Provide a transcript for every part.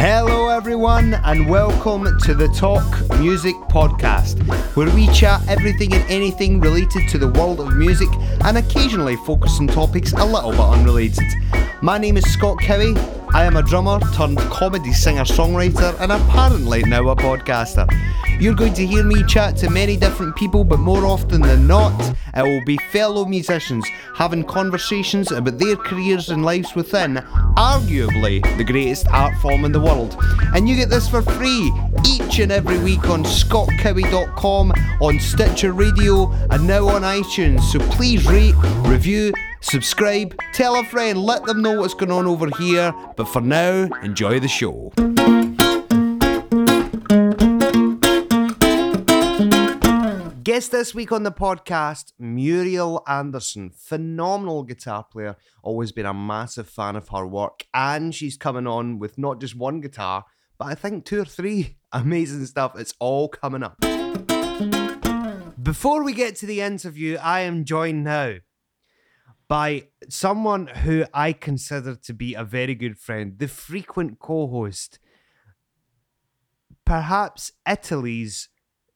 Hello, everyone, and welcome to the Talk Music Podcast, where we chat everything and anything related to the world of music and occasionally focus on topics a little bit unrelated. My name is Scott Cowie. I am a drummer turned comedy singer songwriter and apparently now a podcaster. You're going to hear me chat to many different people, but more often than not, it will be fellow musicians having conversations about their careers and lives within arguably the greatest art form in the world. And you get this for free each and every week on scottcowie.com, on Stitcher Radio, and now on iTunes. So please rate, review, subscribe, tell a friend, let them know what's going on over here. But for now, enjoy the show. Guest this week on the podcast, Muriel Anderson, phenomenal guitar player. Always been a massive fan of her work, and she's coming on with not just one guitar, but I think two or three amazing stuff. It's all coming up. Before we get to the interview, I am joined now by someone who I consider to be a very good friend, the frequent co host, perhaps Italy's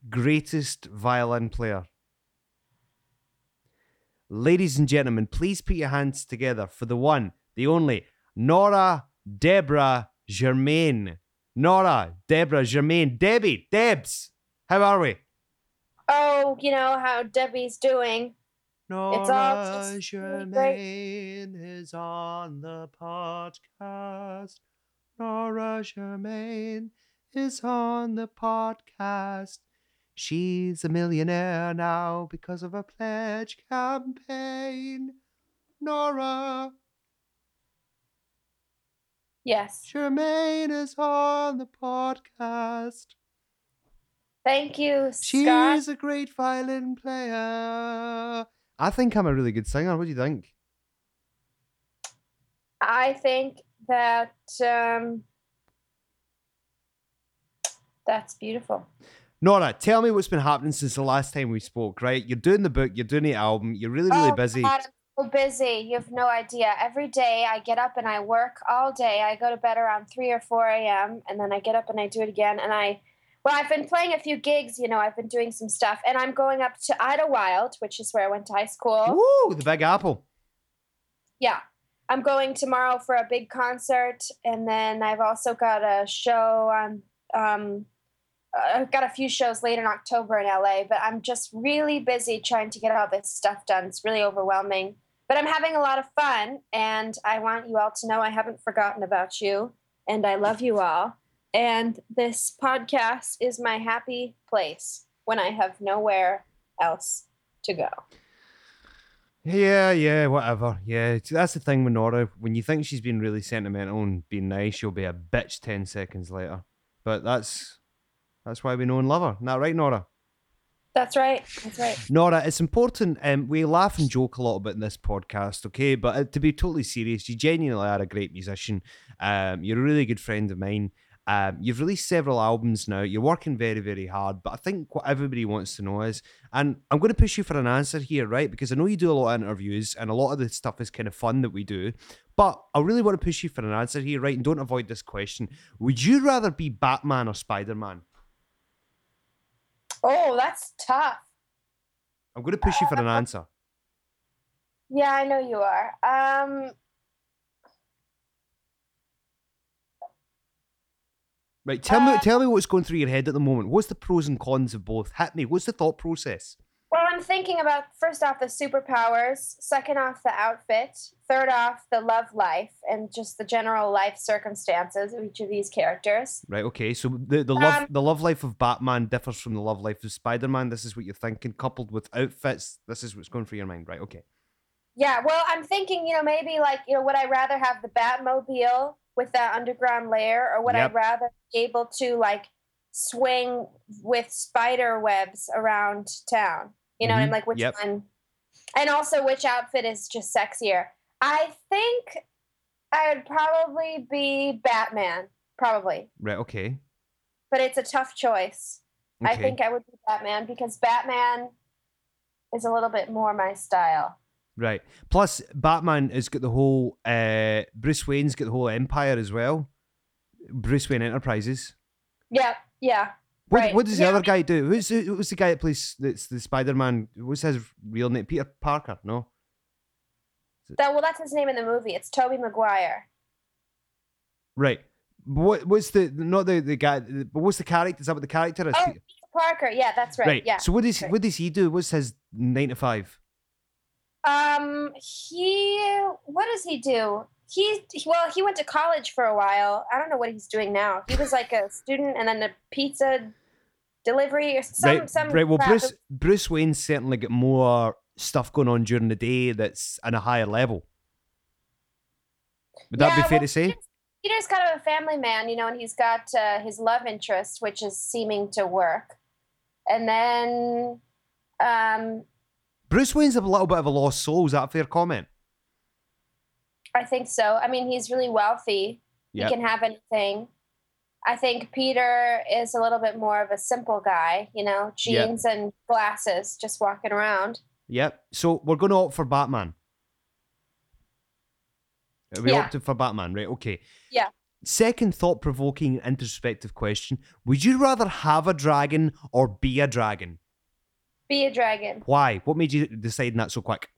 greatest violin player. Ladies and gentlemen, please put your hands together for the one, the only, Nora Deborah Germain. Nora Deborah Germain. Debbie, Debs, how are we? Oh, you know how Debbie's doing. Nora It's all Germain is on the podcast. Nora Germain is on the podcast. She's a millionaire now because of a pledge campaign. Nora Yes. Germain is on the podcast. Thank you, Scott. She's a great violin player. I think I'm a really good singer. What do you think? I think that um, that's beautiful. Nora, tell me what's been happening since the last time we spoke, right? You're doing the book, you're doing the album, you're really, really oh, busy. God, I'm so busy. You have no idea. Every day I get up and I work all day. I go to bed around 3 or 4 a.m. and then I get up and I do it again. And I, well, I've been playing a few gigs, you know, I've been doing some stuff. And I'm going up to Idyllwild, which is where I went to high school. Woo, the Big Apple. Yeah. I'm going tomorrow for a big concert, and then I've also got a show. On, um, I've got a few shows late in October in LA, but I'm just really busy trying to get all this stuff done. It's really overwhelming, but I'm having a lot of fun, and I want you all to know I haven't forgotten about you, and I love you all. And this podcast is my happy place when I have nowhere else to go. Yeah, yeah, whatever. Yeah, that's the thing with Nora. When you think she's been really sentimental and being nice, she'll be a bitch 10 seconds later. But that's that's why we know and love her. Isn't that right, Nora? That's right. That's right. Nora, it's important. Um, we laugh and joke a lot about in this podcast, okay? But uh, to be totally serious, you genuinely are a great musician. Um, you're a really good friend of mine. Um, you've released several albums now. You're working very, very hard. But I think what everybody wants to know is, and I'm going to push you for an answer here, right? Because I know you do a lot of interviews, and a lot of the stuff is kind of fun that we do. But I really want to push you for an answer here, right? And don't avoid this question. Would you rather be Batman or Spider Man? Oh, that's tough. I'm going to push you for an answer. Yeah, I know you are. Um, Right, tell me, Uh, tell me what's going through your head at the moment. What's the pros and cons of both? Hit me. What's the thought process? I'm thinking about first off the superpowers, second off the outfit, third off the love life, and just the general life circumstances of each of these characters. Right, okay. So the the love Um, the love life of Batman differs from the love life of Spider Man. This is what you're thinking, coupled with outfits. This is what's going through your mind. Right, okay. Yeah, well, I'm thinking, you know, maybe like, you know, would I rather have the Batmobile with that underground layer, or would Yep. I rather be able to like swing with spider webs around town? You know, Mhm, and like which yep. one? And also, which outfit is just sexier? I think I would probably be Batman, probably, Right, okay. but it's a tough choice. I think I would be Batman because Batman is a little bit more my style. Right. Plus, Batman has got the whole. Uh, Bruce Wayne's got the whole empire as well. Bruce Wayne Enterprises. Yeah, yeah. What, Right, what does the yeah. other guy do? Who's the- who's the guy that plays that's the Spider Man? What's his real name? Peter Parker? No. That well, that's his name in the movie. It's Tobey Maguire. Right. What what's the not the the guy? But what's the character? Is that what the character is? Oh, Peter- Parker. Yeah, that's right. Yeah. So what does right. what does he do? What's his nine to five? Um, he what does he do? He well, he went to college for a while. I don't know what he's doing now. He was like a student and then a pizza delivery or some right. some right. Well. Bruce Bruce Wayne certainly got more stuff going on during the day that's in a higher level. Would that be fair well, to say? Peter's, Peter's kind of a family man, you know, and he's got uh, his love interest, which is seeming to work. And then, um, Bruce Wayne's a little bit of a lost soul. Is that a fair comment? I think so. I mean, he's really wealthy. Yep. He can have anything. I think Peter is a little bit more of a simple guy, you know, jeans and glasses, just walking around. Yep. So we're going to opt for Batman. We Yeah. opted for Batman, right? Okay. Yeah. Second thought provoking, introspective question Would you rather have a dragon or be a dragon? Be a dragon. Why? What made you decide that so quick?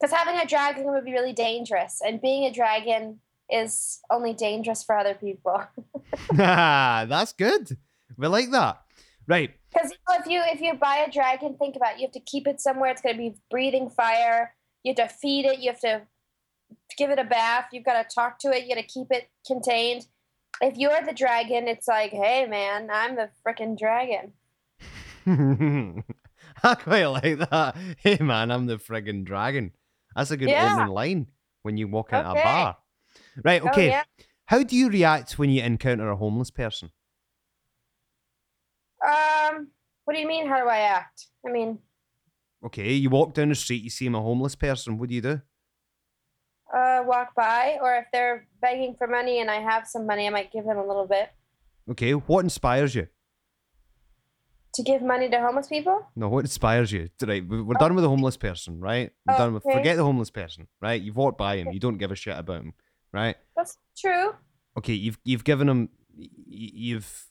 Because having a dragon would be really dangerous, and being a dragon is only dangerous for other people. That's good. We like that. Right. Because if you if you buy a dragon, think about it. You have to keep it somewhere. It's going to be breathing fire. You have to feed it. You have to give it a bath. You've got to talk to it. You got to keep it contained. If you're the dragon, it's like, hey man, I'm the freaking dragon. I quite like that. Hey man, I'm the friggin' dragon. That's a good Yeah. opening line when you walk into Okay. a bar. Right, Oh, okay. yeah. How do you react when you encounter a homeless person? Um, what do you mean? How do I act? I mean, Okay, you walk down the street, you see a homeless person, what do you do? uh, walk by, or if they're begging for money and I have some money, I might give them a little bit. Okay, what inspires you? To give money to homeless people? No, what inspires you? Right, we- we're done with the homeless person, right? We're done with Okay. forget the homeless person, right? You've walked by him, you don't give a shit about him, right? That's true. okay, you've you've given him, you've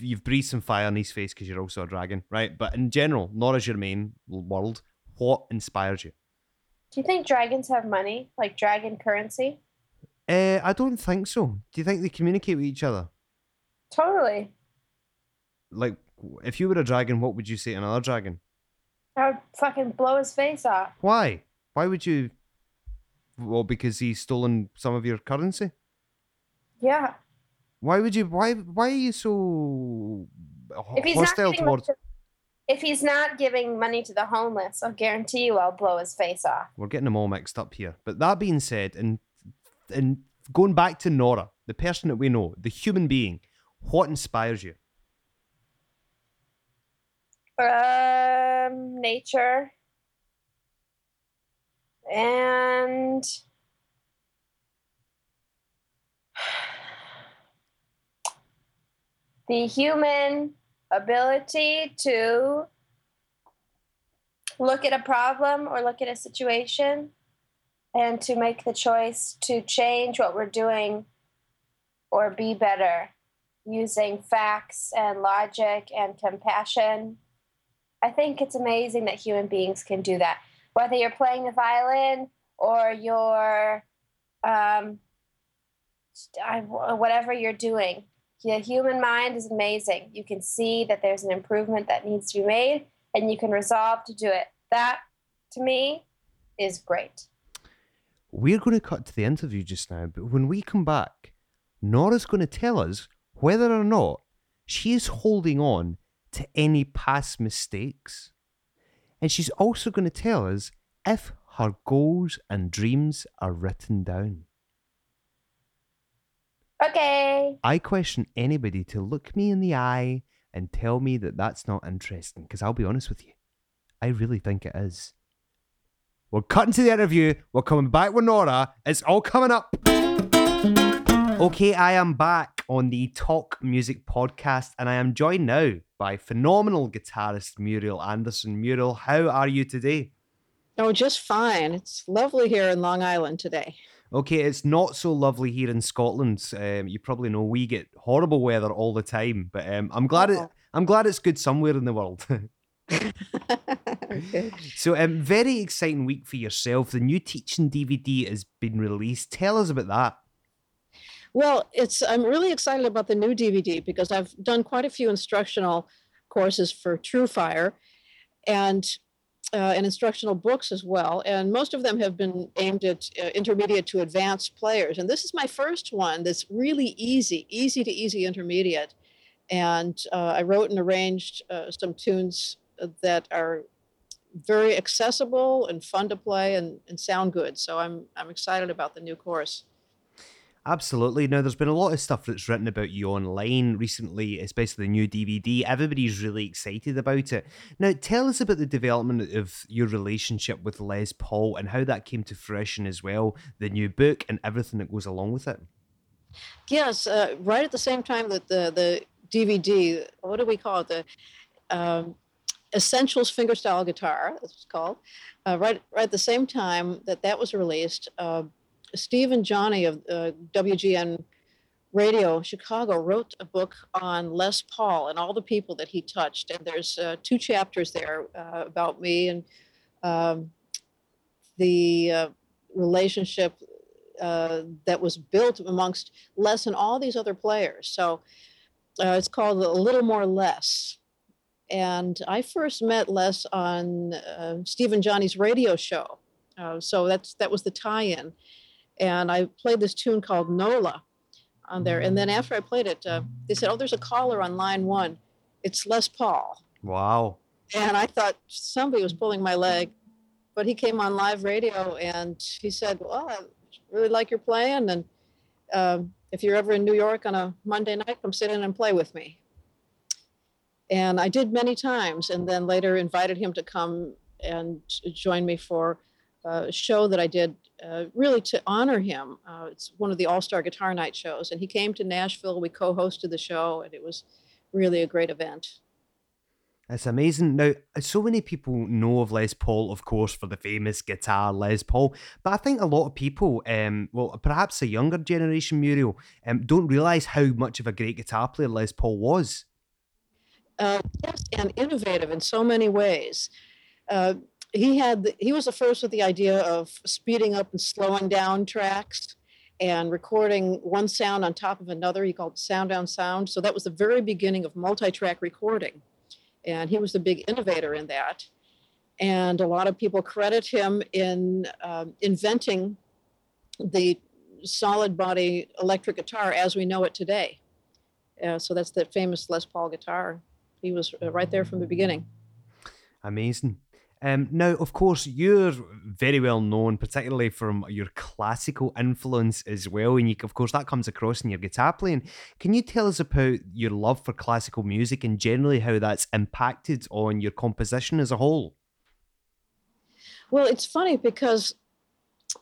you've breathed some fire in his face because you're also a dragon, right? But in general, not as your main world, what inspires you? Do you think dragons have money, like dragon currency? Uh, I don't think so. Do you think they communicate with each other? Totally. Like, if you were a dragon, what would you say to another dragon? I would fucking blow his face off. Why? Why would you? Well, because he's stolen some of your currency. Yeah. Why would you? Why? Why are you so If he's not hostile money towards? to, if he's not giving money to the homeless, I'll guarantee you I'll blow his face off. We're getting them all mixed up here. But that being said, and and going back to Nora, the person that we know, the human being, what inspires you? Um, nature. And the human ability to look at a problem or look at a situation and to make the choice to change what we're doing or be better using facts and logic and compassion. I think it's amazing that human beings can do that. Whether you're playing the violin or you're, um, whatever you're doing, the human mind is amazing. You can see that there's an improvement that needs to be made, and you can resolve to do it. That, to me, is great. We're going to cut to the interview just now, but when we come back, Nora's going to tell us whether or not she is holding on to any past mistakes. And she's also going to tell us if her goals and dreams are written down. Okay. I question anybody to look me in the eye and tell me that that's not interesting, because I'll be honest with you, I really think it is. We're cutting to the interview. We're coming back with Nora. It's all coming up. Okay, I am back on the Talk Music podcast, and I am joined now by phenomenal guitarist Muriel Anderson. Muriel, how are you today? Oh, just fine. It's lovely here in Long Island today. Okay, it's not so lovely here in Scotland. Um, you probably know we get horrible weather all the time, but um, I'm glad it. Oh. I'm glad it's good somewhere in the world. okay. so, um, very exciting week for yourself. The new teaching DVD has been released. Tell us about that. Well, it's I'm really excited about the new DVD because I've done quite a few instructional courses for TrueFire and uh, and instructional books as well. And most of them have been aimed at uh, intermediate to advanced players. And this is my first one that's really easy, easy to easy intermediate. And uh, I wrote and arranged uh, some tunes that are very accessible and fun to play and, and sound good. So I'm I'm excited about the new course. Absolutely. Now, there's been a lot of stuff that's written about you online recently, especially the new DVD. Everybody's really excited about it. Now, tell us about the development of your relationship with Les Paul and how that came to fruition as well, the new book and everything that goes along with it. Yes, uh, right at the same time that the the DVD, what do we call it? The um, Essentials fingerstyle guitar, that's it's called. Uh, right, right at the same time that that was released, uh, Steve and Johnnie of uh, WGN Radio Chicago wrote a book on Les Paul and all the people that he touched. And there's uh, two chapters there uh, about me and um, the uh, relationship uh, that was built amongst Les and all these other players. So uh, it's called A Little More Les. And I first met Les on Steve and Johnnie's radio show. So that's that was the tie-in and I played this tune called Nola on there. And then after I played it, uh, they said, "Oh, there's a caller on line one. It's Les Paul." Wow. And I thought somebody was pulling my leg, but he came on live radio and he said, "Well, I really like your playing, and um, if you're ever in New York on a Monday night, come sit in and play with me." And I did many times, and then later invited him to come and join me for a show that I did uh, really to honor him. Uh, it's one of the All Star Guitar Night shows, and he came to Nashville. We co-hosted the show, and it was really a great event. It's amazing. Now, so many people know of Les Paul, of course, for the famous guitar Les Paul, but I think a lot of people, um, well, perhaps the younger generation, Muriel, um, don't realise how much of a great guitar player Les Paul was. Uh, yes, and innovative in so many ways. Uh, he had the, he was the first with the idea of speeding up and slowing down tracks and recording one sound on top of another. He called sound on sound. So that was the very beginning of multi-track recording, and he was the big innovator in that. And a lot of people credit him in um, inventing the solid body electric guitar as we know it today. Uh, so that's the famous Les Paul guitar. He was uh, right there from the beginning. Amazing. Um, now, of course, you're very well known, particularly from your classical influence as well, and you, of course, that comes across in your guitar playing. Can you tell us about your love for classical music and generally how that's impacted on your composition as a whole? Well, it's funny because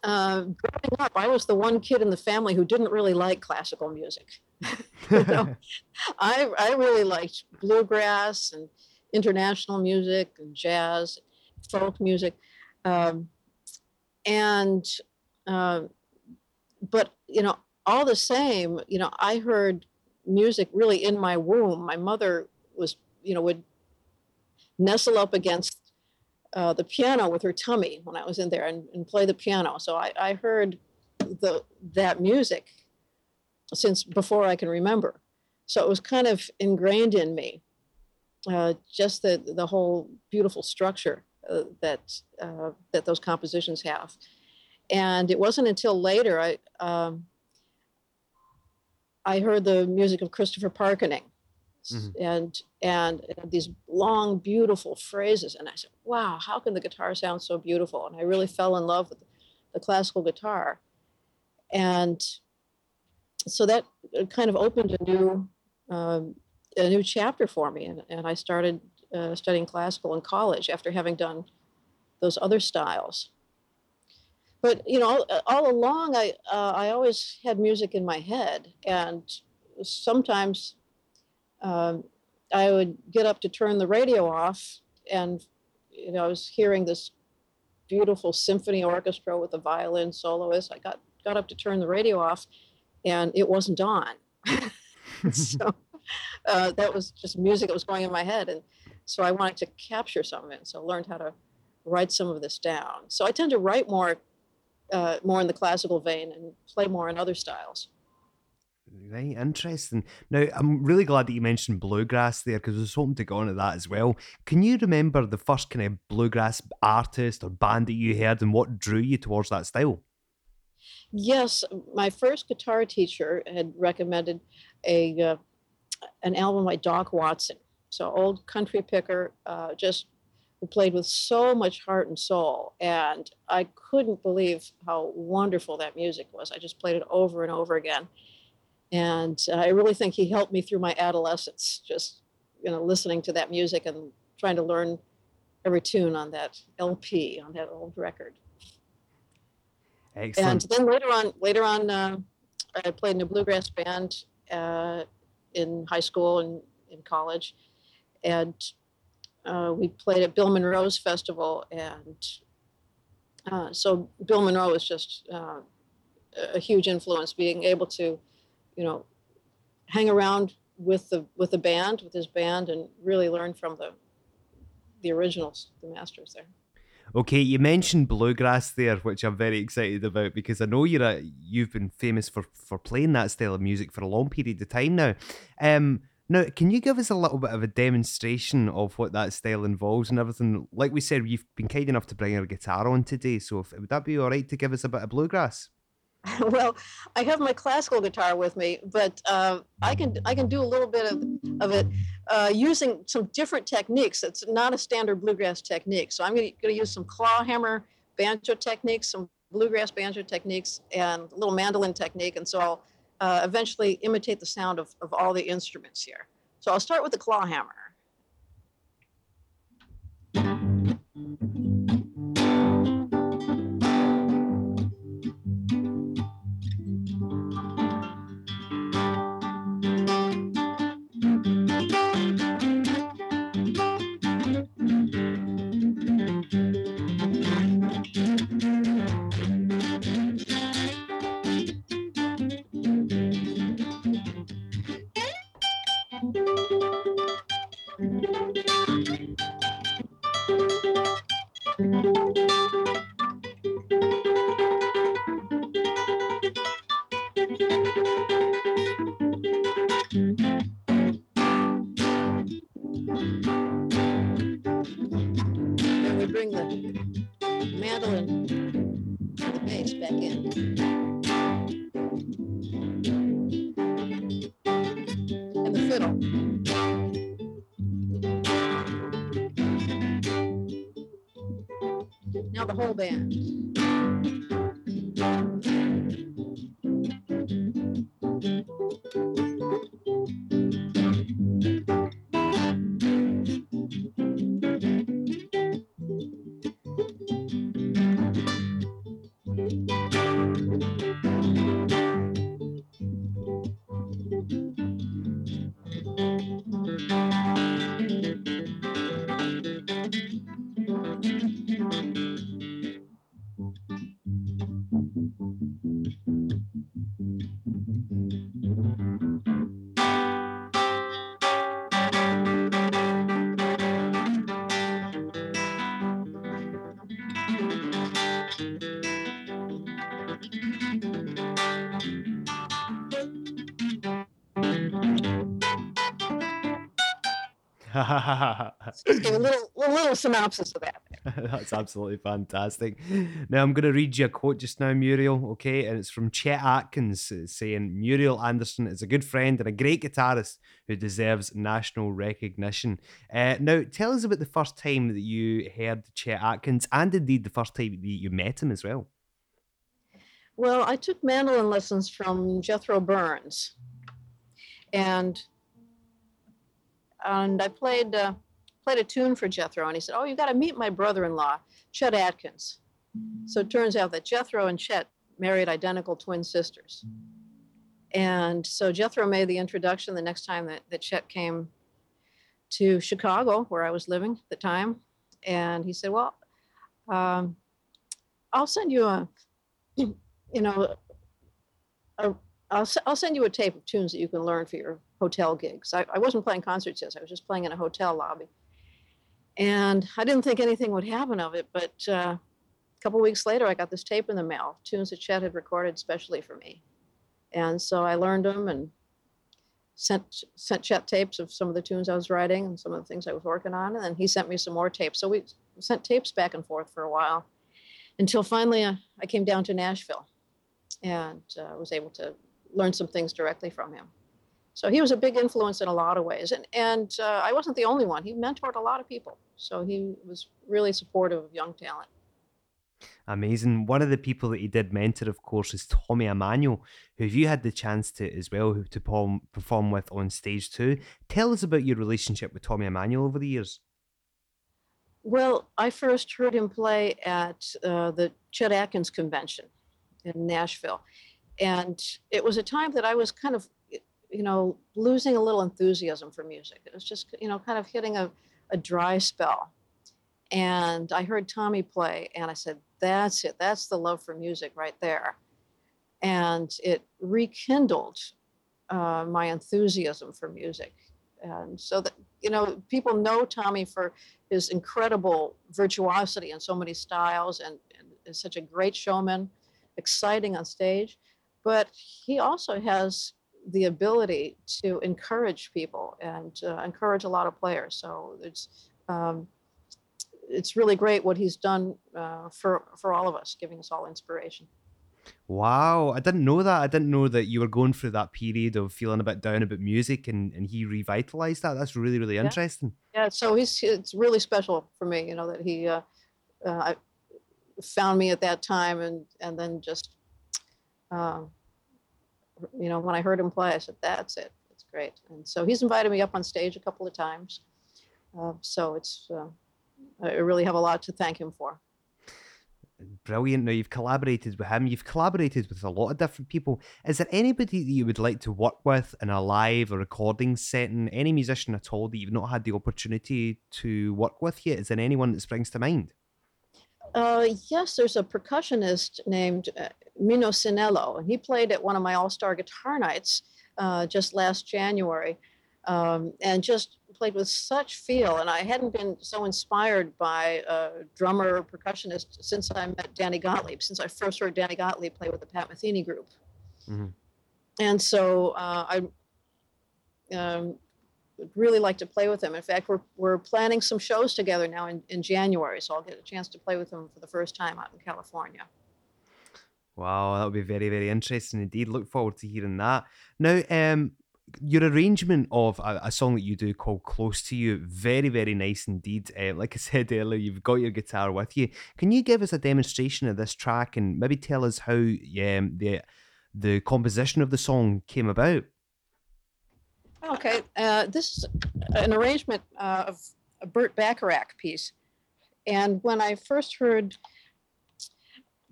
uh, growing up, I was the one kid in the family who didn't really like classical music. you know, I I really liked bluegrass and international music and jazz folk music, um, and uh, but you know, all the same, you know, I heard music really in my womb. My mother was, you know, would nestle up against uh, the piano with her tummy when I was in there and, and play the piano. So I, I heard the that music since before I can remember. So it was kind of ingrained in me. Uh, just the the whole beautiful structure uh, that uh, that those compositions have. And it wasn't until later I um, I heard the music of Christopher Parkening, mm-hmm. and, and these long, beautiful phrases, and I said, "Wow, how can the guitar sound so beautiful?" And I really fell in love with the classical guitar, and so that kind of opened a new um, a new chapter for me, and, and I started uh, studying classical in college after having done those other styles. But you know, all, all along, I uh, I always had music in my head, and sometimes um, I would get up to turn the radio off, and you know, I was hearing this beautiful symphony orchestra with a violin soloist. I got got up to turn the radio off, and it wasn't on. so uh, that was just music that was going in my head, and so I wanted to capture some of it. So I learned how to write some of this down. So I tend to write more, uh, more in the classical vein and play more in other styles. Right, interesting. Now, I'm really glad that you mentioned bluegrass there because I was hoping to go on to that as well. Can you remember the first kind of bluegrass artist or band that you heard and what drew you towards that style? Yes, my first guitar teacher had recommended a uh, an album by Doc Watson. So old country picker, uh, just who played with so much heart and soul, and I couldn't believe how wonderful that music was. I just played it over and over again, and uh, I really think he helped me through my adolescence. Just you know, listening to that music and trying to learn every tune on that LP on that old record. Excellent. And then later on, later on, uh, I played in a bluegrass band uh, in high school and in college, and uh, we played at Bill Monroe's festival. And uh, so Bill Monroe was just uh, a huge influence, being able to, you know, hang around with the with the band, with his band, and really learn from the the originals, the masters there. Okay, you mentioned bluegrass there, which I'm very excited about because I know you're a, you've been famous for for playing that style of music for a long period of time now. Um, now, can you give us a little bit of a demonstration of what that style involves and everything? Like we said, you've been kind enough to bring your guitar on today, so if, would that be all right to give us a bit of bluegrass? well, I have my classical guitar with me, but uh, I can I can do a little bit of, of it uh, using some different techniques. It's not a standard bluegrass technique. So I'm going to use some claw hammer banjo techniques, some bluegrass banjo techniques, and a little mandolin technique. And so I'll uh, eventually imitate the sound of, of all the instruments here. So I'll start with the claw hammer. Just give a little, a little synopsis of that. That's absolutely fantastic. Now I'm going to read you a quote just now, Muriel. Okay, and it's from Chet Atkins saying, "Muriel Anderson is a good friend and a great guitarist who deserves national recognition." Uh, now, tell us about the first time that you heard Chet Atkins, and indeed the first time that you met him as well. Well, I took mandolin lessons from Jethro Burns, and and I played uh, played a tune for Jethro, and he said, "Oh, you got to meet my brother-in-law, Chet Atkins." So it turns out that Jethro and Chet married identical twin sisters, and so Jethro made the introduction the next time that, that Chet came to Chicago, where I was living at the time, and he said, "Well, um, I'll send you a, you know, I'll, I'll send you a tape of tunes that you can learn for your hotel gigs. I, I wasn't playing concerts yet. I was just playing in a hotel lobby. And I didn't think anything would happen of it, but uh, a couple weeks later, I got this tape in the mail, tunes that Chet had recorded specially for me. And so I learned them and sent sent Chet tapes of some of the tunes I was writing and some of the things I was working on, and then he sent me some more tapes. So we sent tapes back and forth for a while, until finally uh, I came down to Nashville, and uh, was able to learn some things directly from him. So he was a big influence in a lot of ways, and and uh, I wasn't the only one. He mentored a lot of people, so he was really supportive of young talent. Amazing. One of the people that he did mentor, of course, is Tommy Emmanuel, who you had the chance to as well who to perform with on stage too. Tell us about your relationship with Tommy Emmanuel over the years. Well, I first heard him play at uh, the Chet Atkins convention in Nashville. And it was a time that I was kind of, you know, losing a little enthusiasm for music. It was just, you know, kind of hitting a, a dry spell. And I heard Tommy play, and I said, That's it. That's the love for music right there. And it rekindled uh, my enthusiasm for music. And so that, you know, people know Tommy for his incredible virtuosity in so many styles and, and is such a great showman, exciting on stage. But he also has the ability to encourage people and uh, encourage a lot of players. So it's um, it's really great what he's done uh, for for all of us, giving us all inspiration. Wow, I didn't know that. I didn't know that you were going through that period of feeling a bit down about music, and, and he revitalized that. That's really really yeah. interesting. Yeah, so he's it's really special for me, you know, that he uh, uh, found me at that time, and and then just, uh, you know, when I heard him play, I said, "That's it. It's great." And so he's invited me up on stage a couple of times. Uh, so it's uh, I really have a lot to thank him for brilliant. Now you've collaborated with him, you've collaborated with a lot of different people. Is there anybody that you would like to work with in a live or recording setting? Any musician at all that you've not had the opportunity to work with yet? Is there anyone that springs to mind? Uh, yes, there's a percussionist named uh, Mino Cinelu, and he played at one of my All Star Guitar Nights uh, just last January, um, and just played with such feel, and I hadn't been so inspired by a drummer or percussionist since I met Danny Gottlieb, since I first heard Danny Gottlieb play with the Pat Metheny group. Mm-hmm. And so uh, I um, really like to play with him. In fact, we're, we're planning some shows together now in, in January, so I'll get a chance to play with him for the first time out in California. Wow, that would be very, very interesting indeed. Look forward to hearing that. Now, um, your arrangement of a, a, song that you do called "Close to You" very, very nice indeed. Uh, like I said earlier, you've got your guitar with you. Can you give us a demonstration of this track and maybe tell us how um, the the composition of the song came about? Okay, uh, this is an arrangement uh, of a Burt Bacharach piece, and when I first heard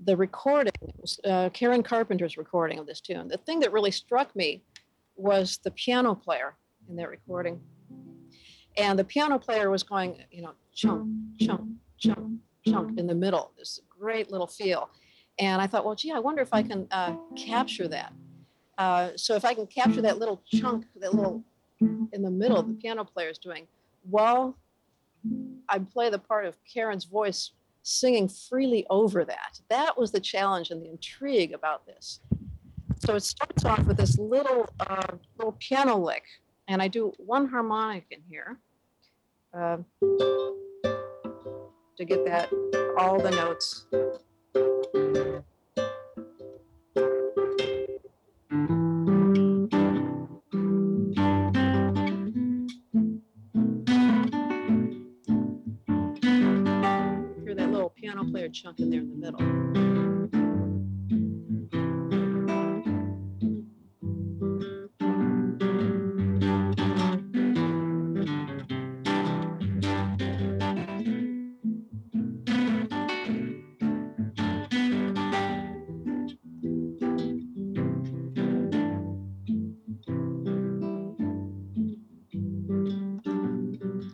the recording, uh, Karen Carpenter's recording of this tune, the thing that really struck me was the piano player in that recording. And the piano player was going, you know, chunk, chunk, chunk, chunk in the middle. This great little feel. And I thought, well, gee, I wonder if I can uh, capture that. Uh, so if I can capture that little chunk, that little in the middle, the piano player is doing, while I play the part of Karen's voice singing freely over that. That was the challenge and the intrigue about this. So it starts off with this little uh, little piano lick, and I do one harmonic in here uh, to get that all the notes. Player chunk in there in the middle.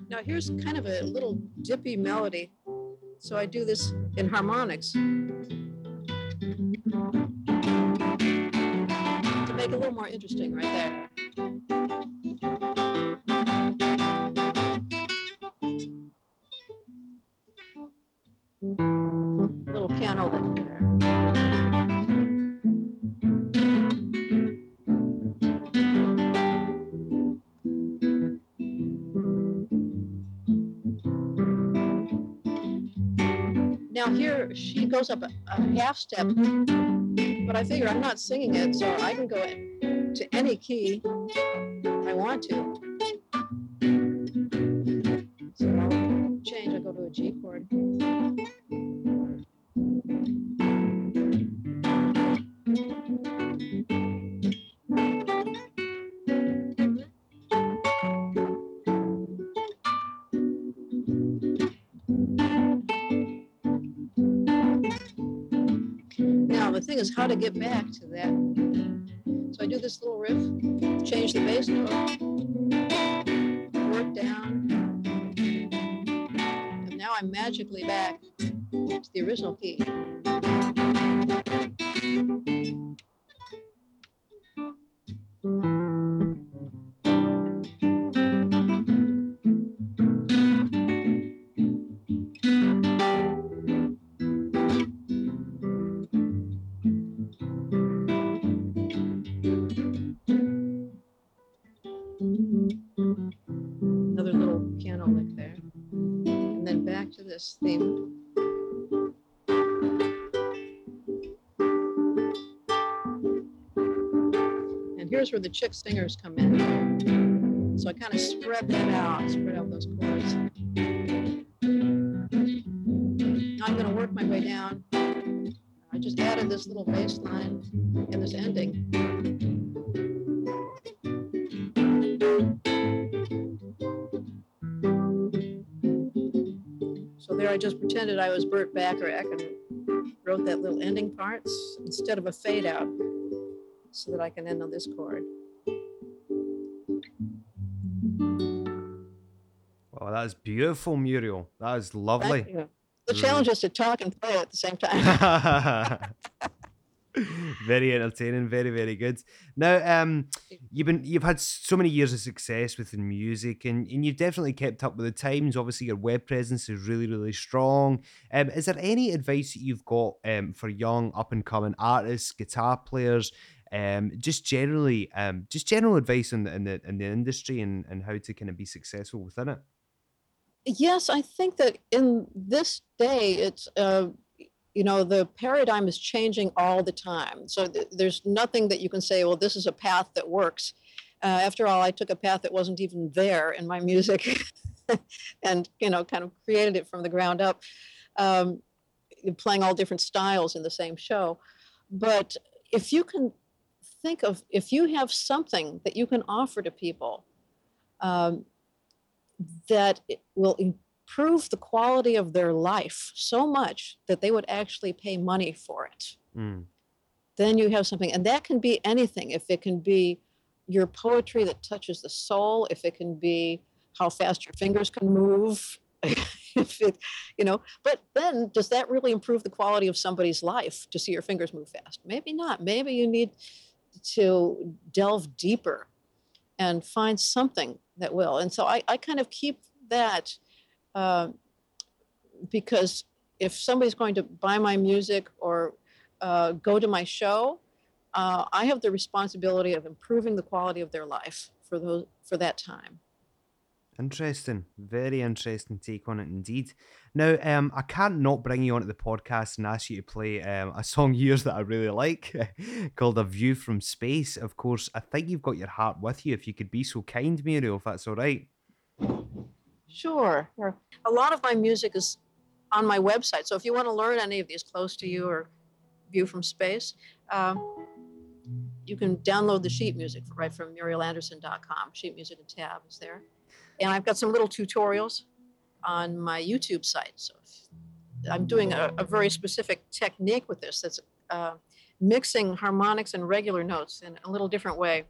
Now here's kind of a little dippy melody. So I do this in harmonics. To make it a little more interesting right there. She goes up a, a half step, mm-hmm. but I figure I'm not singing it, so I can go to any key I want to. Is how to get back to that. So I do this little riff, change the bass note, work down, and now I'm magically back to the original key. Where the chick singers come in. So I kind of spread that out, spread out those chords. Now I'm going to work my way down. I just added this little bass line and this ending. So there I just pretended I was Burt Bacharach and wrote that little ending parts instead of a fade out so that I can end on this chord. Oh, that is beautiful, Muriel. That is lovely. The challenge is to talk and play at the same time. very entertaining, very very good. Now, um, you've been you've had so many years of success within music, and, and you've definitely kept up with the times. Obviously, your web presence is really really strong. Um, is there any advice that you've got um for young up and coming artists, guitar players? Um, just generally, um, just general advice in the in the in the industry and, and how to kind of be successful within it. yes, I think that in this day, it's uh, you know the paradigm is changing all the time. So th- there's nothing that you can say. Well, this is a path that works. Uh, after all, I took a path that wasn't even there in my music, and you know, kind of created it from the ground up, um, playing all different styles in the same show. But if you can think of if you have something that you can offer to people. Um, that will improve the quality of their life so much that they would actually pay money for it. Mm. Then you have something, and that can be anything. If it can be your poetry that touches the soul, if it can be how fast your fingers can move, if it, you know, but then does that really improve the quality of somebody's life to see your fingers move fast? Maybe not. Maybe you need to delve deeper and find something that will. And so I, I kind of keep that uh, because if somebody's going to buy my music or uh, go to my show, uh, I have the responsibility of improving the quality of their life for those for that time. Interesting. Very interesting take on it indeed. Now, um, I can't not bring you onto the podcast and ask you to play um, a song yours that I really like called A View from Space. Of course, I think you've got your heart with you. If you could be so kind, Muriel, if that's all right. Sure. sure. A lot of my music is on my website. So if you want to learn any of these close to you or view from space, um, you can download the sheet music right from murielanderson.com. Sheet music and tab is there. And I've got some little tutorials on my YouTube site. So I'm doing a, a very specific technique with this that's uh, mixing harmonics and regular notes in a little different way.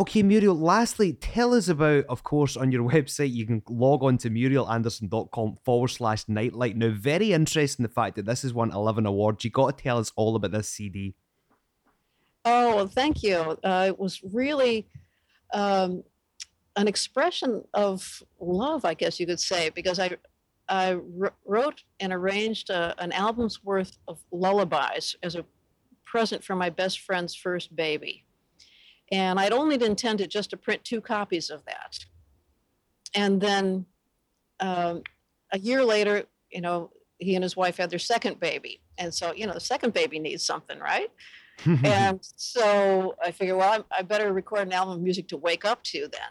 Okay, Muriel, lastly, tell us about, of course, on your website, you can log on to murielanderson.com forward slash nightlight. Now, very interesting the fact that this has won 11 awards. You got to tell us all about this CD. Oh, well, thank you. Uh, it was really um, an expression of love, I guess you could say, because I I wrote and arranged a, an album's worth of lullabies as a present for my best friend's first baby. And I'd only intended just to print two copies of that. And then um, a year later, you know, he and his wife had their second baby. And so, you know, the second baby needs something, right? and so I figured, well, I, I better record an album of music to wake up to then.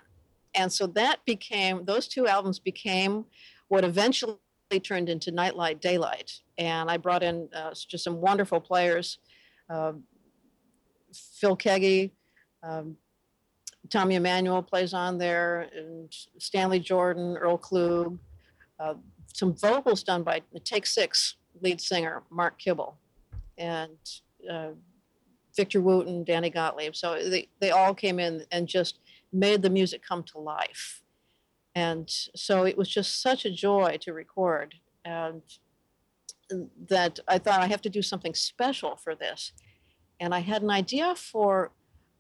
And so that became, those two albums became what eventually turned into Nightlight Daylight. And I brought in uh, just some wonderful players uh, Phil Keaggy, um, Tommy Emmanuel plays on there, and Stanley Jordan, Earl Klugh, uh, some vocals done by Take Six lead singer Mark Kibble, and uh, Victor Wooten, Danny Gottlieb. So they, they all came in and just made the music come to life. And so it was just such a joy to record. And that I thought I have to do something special for this. And I had an idea for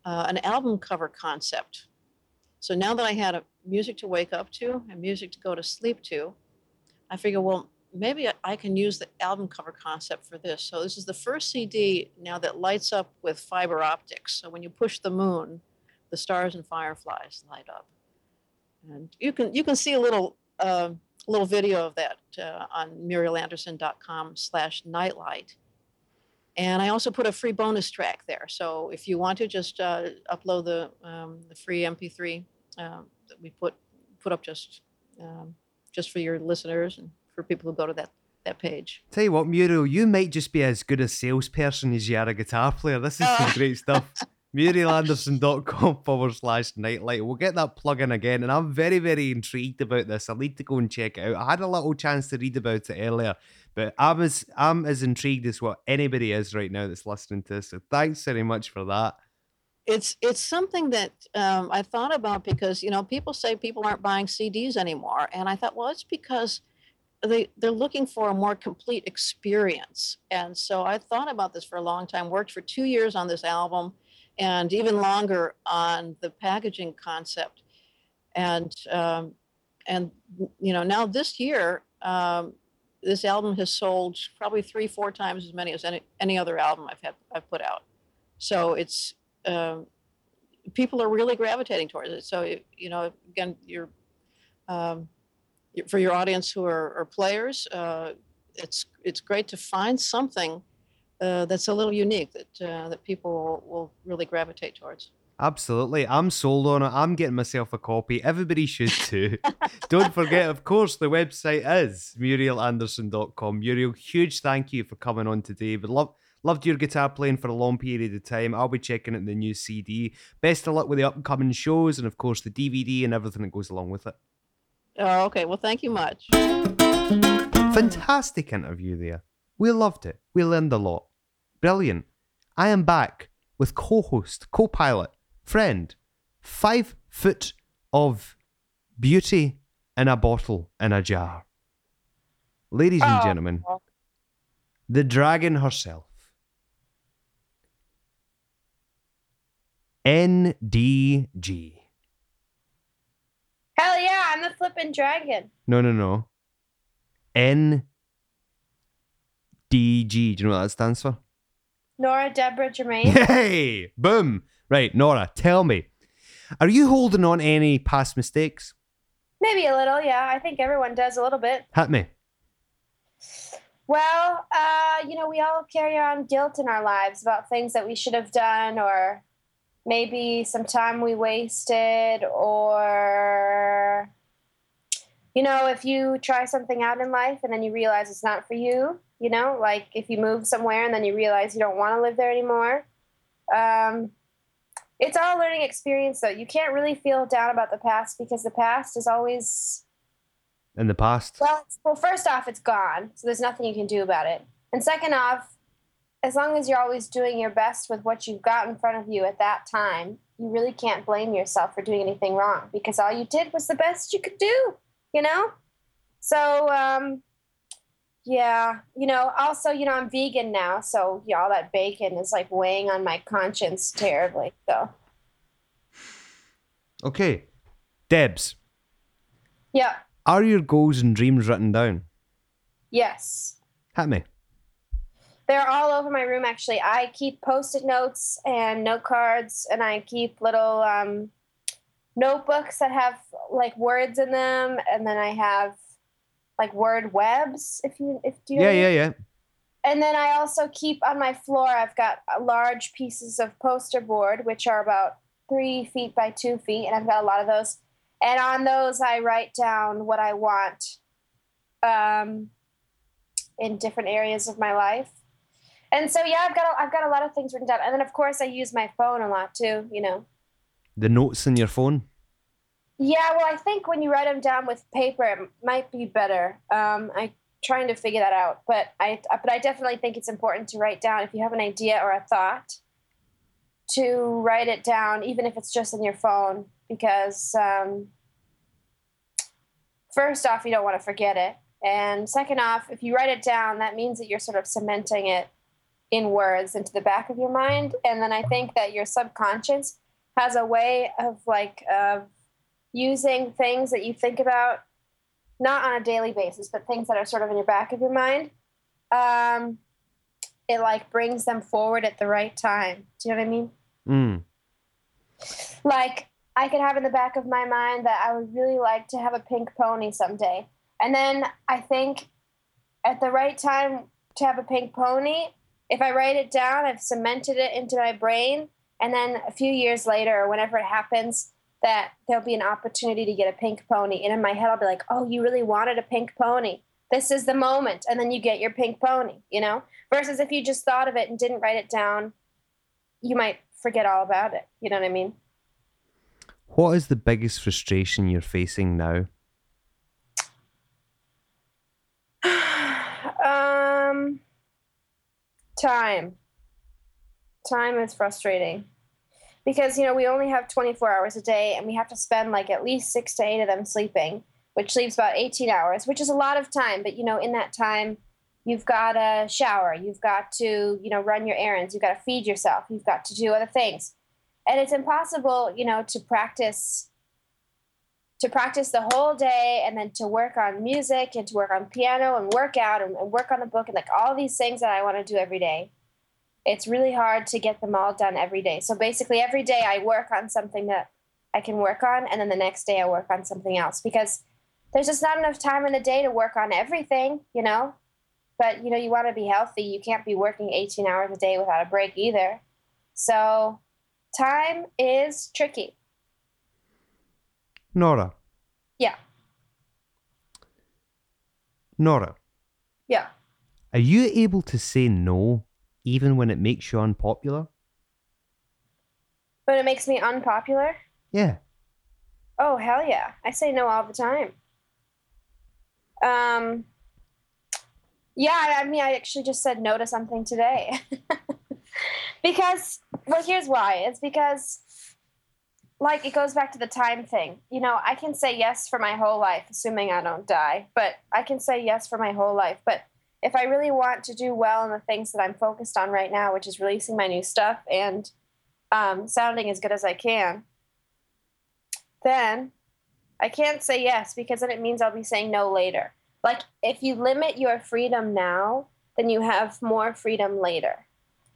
uh, an album cover concept. So now that I had a music to wake up to and music to go to sleep to, I figured, well, maybe I can use the album cover concept for this. So this is the first CD now that lights up with fiber optics. So when you push the moon, the stars and fireflies light up. And you can you can see a little uh, little video of that uh, on murielanderson.com slash nightlight. And I also put a free bonus track there. So if you want to just uh, upload the, um, the free MP3 um, that we put put up just um, just for your listeners and for people who go to that that page. Tell you what, Muriel, you might just be as good a salesperson as you are a guitar player. This is some great stuff. MurieLanderson.com forward slash nightlight. We'll get that plug in again. And I'm very, very intrigued about this. I need to go and check it out. I had a little chance to read about it earlier, but I'm as I'm as intrigued as what anybody is right now that's listening to this. So thanks very much for that. It's it's something that um, I thought about because you know people say people aren't buying CDs anymore, and I thought, well, it's because they they're looking for a more complete experience. And so I thought about this for a long time. Worked for two years on this album and even longer on the packaging concept. And um, and you know now this year, um, this album has sold probably three, four times as many as any any other album I've had I've put out. So it's um, people are really gravitating towards it. So you know, again, you're um, for your audience who are, are players. Uh, it's it's great to find something uh, that's a little unique that uh, that people will really gravitate towards. Absolutely. I'm sold on it. I'm getting myself a copy. Everybody should too. Don't forget, of course, the website is murielanderson.com. Muriel, huge thank you for coming on today. But love loved your guitar playing for a long period of time. I'll be checking out the new CD. Best of luck with the upcoming shows and of course the DVD and everything that goes along with it. Oh, okay. Well thank you much. Fantastic interview there. We loved it. We learned a lot. Brilliant. I am back with co host, co pilot, friend, five foot of beauty in a bottle in a jar. Ladies and oh. gentlemen, the dragon herself. NDG. Hell yeah, I'm the flippin' dragon. No, no, no. NDG. Do you know what that stands for? Nora Deborah Germain. Hey, boom. Right, Nora, tell me, are you holding on any past mistakes? Maybe a little, yeah. I think everyone does a little bit. Hit me. Well, uh, you know, we all carry on guilt in our lives about things that we should have done, or maybe some time we wasted, or, you know, if you try something out in life and then you realize it's not for you, you know like if you move somewhere and then you realize you don't want to live there anymore um, it's all a learning experience though. You can't really feel down about the past because the past is always in the past. Well well first off it's gone so there's nothing you can do about it. And second off as long as you're always doing your best with what you've got in front of you at that time you really can't blame yourself for doing anything wrong because all you did was the best you could do, you know? So, um, yeah, you know, also, you know, I'm vegan now, so yeah, all that bacon is like weighing on my conscience terribly. So, Okay. Debs, yeah, are your goals and dreams written down? yes. Hit me. They're all over my room actually. I keep post-it notes and note cards and I keep little um, notebooks that have like words in them and then I have like word webs if you if do you Yeah, yeah, yeah. And then I also keep on my floor, I've got large pieces of poster board, which are about three feet by two feet, and I've got a lot of those. And on those, I write down what I want um, in different areas of my life. And so, yeah, I've got a, I've got a lot of things written down. And then, of course, I use my phone a lot too. You know. The notes in your phone. Yeah, well, I think when you write them down with paper, it might be better. Um, I'm trying to figure that out, but I but I definitely think it's important to write down if you have an idea or a thought, to write it down, even if it's just in your phone, because um, first off, you don't want to forget it, and second off, if you write it down, that means that you're sort of cementing it in words into the back of your mind, and then I think that your subconscious has a way of like of using things that you think about not on a daily basis but things that are sort of in your back of your mind um, it like brings them forward at the right time. Do you know what i mean? Mm. like i could have in the back of my mind that i would really like to have a pink pony someday. And then i think at the right time to have a pink pony if i write it down i've cemented it into my brain and then a few years later or whenever it happens that there'll be an opportunity to get a pink pony. And in my head i'll be like oh you really wanted a pink pony. This is the moment. And then you get your pink pony you know? Versus if you just thought of it and didn't write it down you might forget all about it. You know what i mean? What is the biggest frustration you're facing now? um time. Time is frustrating because you know we only have 24 hours a day and we have to spend like at least six to eight of them sleeping which leaves about 18 hours which is a lot of time. But you know in that time you've got to shower you've got to you know run your errands you've got to feed yourself you've got to do other things. And it's impossible you know to practice to practice the whole day and then to work on music and to work on piano and work out and, and work on the book and like all these things that i want to do every day it's really hard to get them all done every day. So basically every day i work on something that i can work on and then the next day i work on something else because there's just not enough time in the day to work on everything you know? But you know you want to be healthy. You can't be working 18 hours a day without a break either. So time is tricky. Nora. Yeah. Nora, yeah. Are you able to say no even when it makes you unpopular? but it makes me unpopular Yeah. Oh hell yeah! I say no all the time. Um, yeah, I I mean, I actually just said no to something today because, well, here's why. It's because, like, it goes back to the time thing. You know, I can say yes for my whole life, assuming I don't die. But I can say yes for my whole life. But if I really want to do well in the things that I'm focused on right now, which is releasing my new stuff and um, sounding as good as I can, then I can't say yes because then it means I'll be saying no later. Like if you limit your freedom now, then you have more freedom later.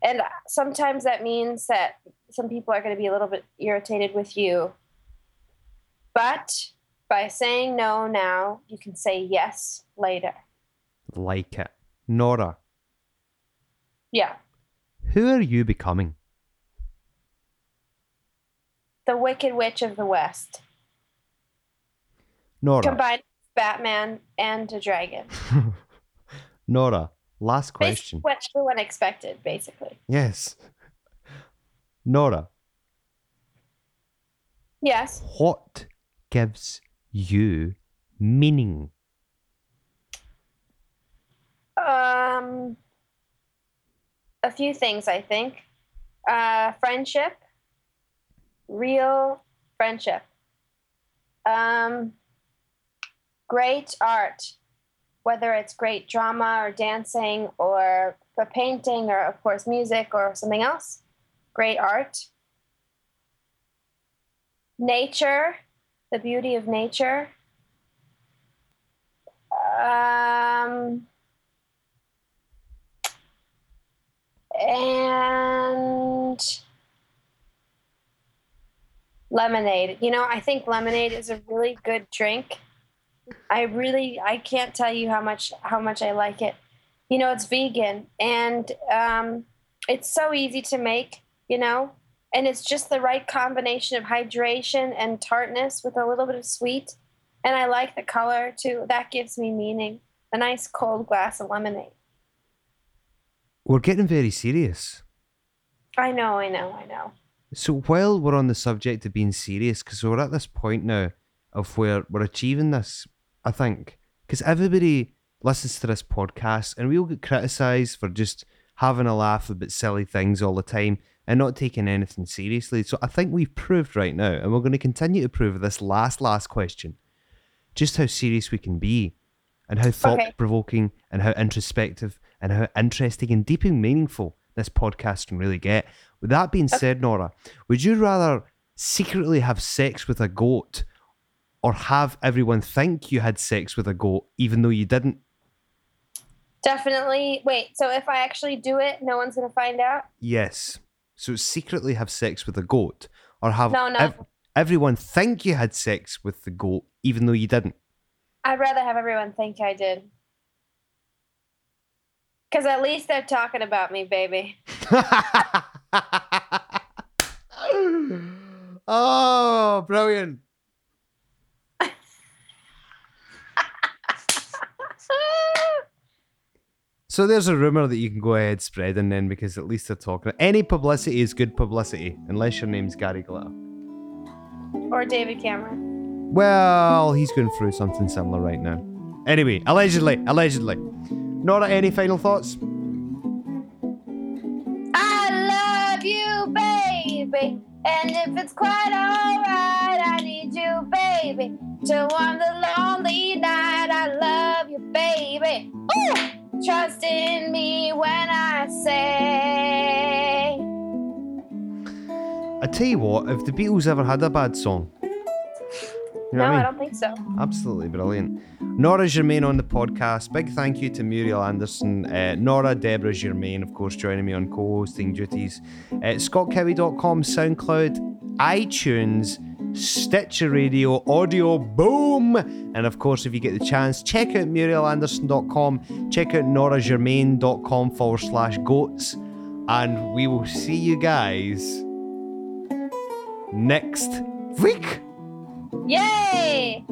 And sometimes that means that some people are going to be a little bit irritated with you. But by saying no now, you can say yes later. Like it. Nora, Yeah. who are you becoming? The Wicked Witch of the West. Nora. Combined Batman and a dragon. Nora, last Basically question. what everyone expected, basically. Yes. Nora, Yes. what gives you meaning? Um, a few things, I think. Uh, friendship, real friendship. Um, great art, whether it's great drama or dancing or a painting or, of course, music or something else. Great art. Nature, the beauty of nature. Um, and lemonade. You know, I think lemonade is a really good drink. I really I can't tell you how much how much I like it. You know, it's vegan and um, it's so easy to make. You know, and it's just the right combination of hydration and tartness with a little bit of sweet. And I like the color too. That gives me meaning. A nice cold glass of lemonade. We're getting very serious. I know, I know, I know. So while we're on the subject of being serious, because we're at this point now of where we're achieving this, I think, because everybody listens to this podcast and we all get criticised for just having a laugh about silly things all the time and not taking anything seriously. So I think we've proved right now, and we're going to continue to prove this last, last question, just how serious we can be and how thought provoking and how introspective and how interesting and deep and meaningful this podcast can really get. With that being said, Nora, would you rather secretly have sex with a goat or have everyone think you had sex with a goat even though you didn't? Definitely. Wait, so if I actually do it, no one's going to find out? Yes. So secretly have sex with a goat or have no, no. Ev- everyone think you had sex with the goat even though you didn't? I'd rather have everyone think I did. Because at least they're talking about me, baby. oh, brilliant. so there's a rumor that you can go ahead spreading then because at least they're talking. Any publicity is good publicity, unless your name's Gary Glitter. Or David Cameron. Well, he's going through something similar right now. Anyway, allegedly, allegedly. Nora, any final thoughts? I love you, baby. And if it's quite alright, I need you, baby. To warm the lonely night, I love you, baby. Ooh! Trust in me when I say. I tell you what, if the Beatles ever had a bad song, you know no, I, mean? I, don't think so. Absolutely brilliant. Nora Germain on the podcast. Big thank you to Muriel Anderson. Uh, Nora, Deborah Germain, of course, joining me on co hosting duties. Uh, ScottKelly.com, SoundCloud, iTunes, Stitcher Radio, Audio Boom. And of course, if you get the chance, check out MurielAnderson.com, check out NoraGermain.com forward slash goats. And we will see you guys next week. Yay!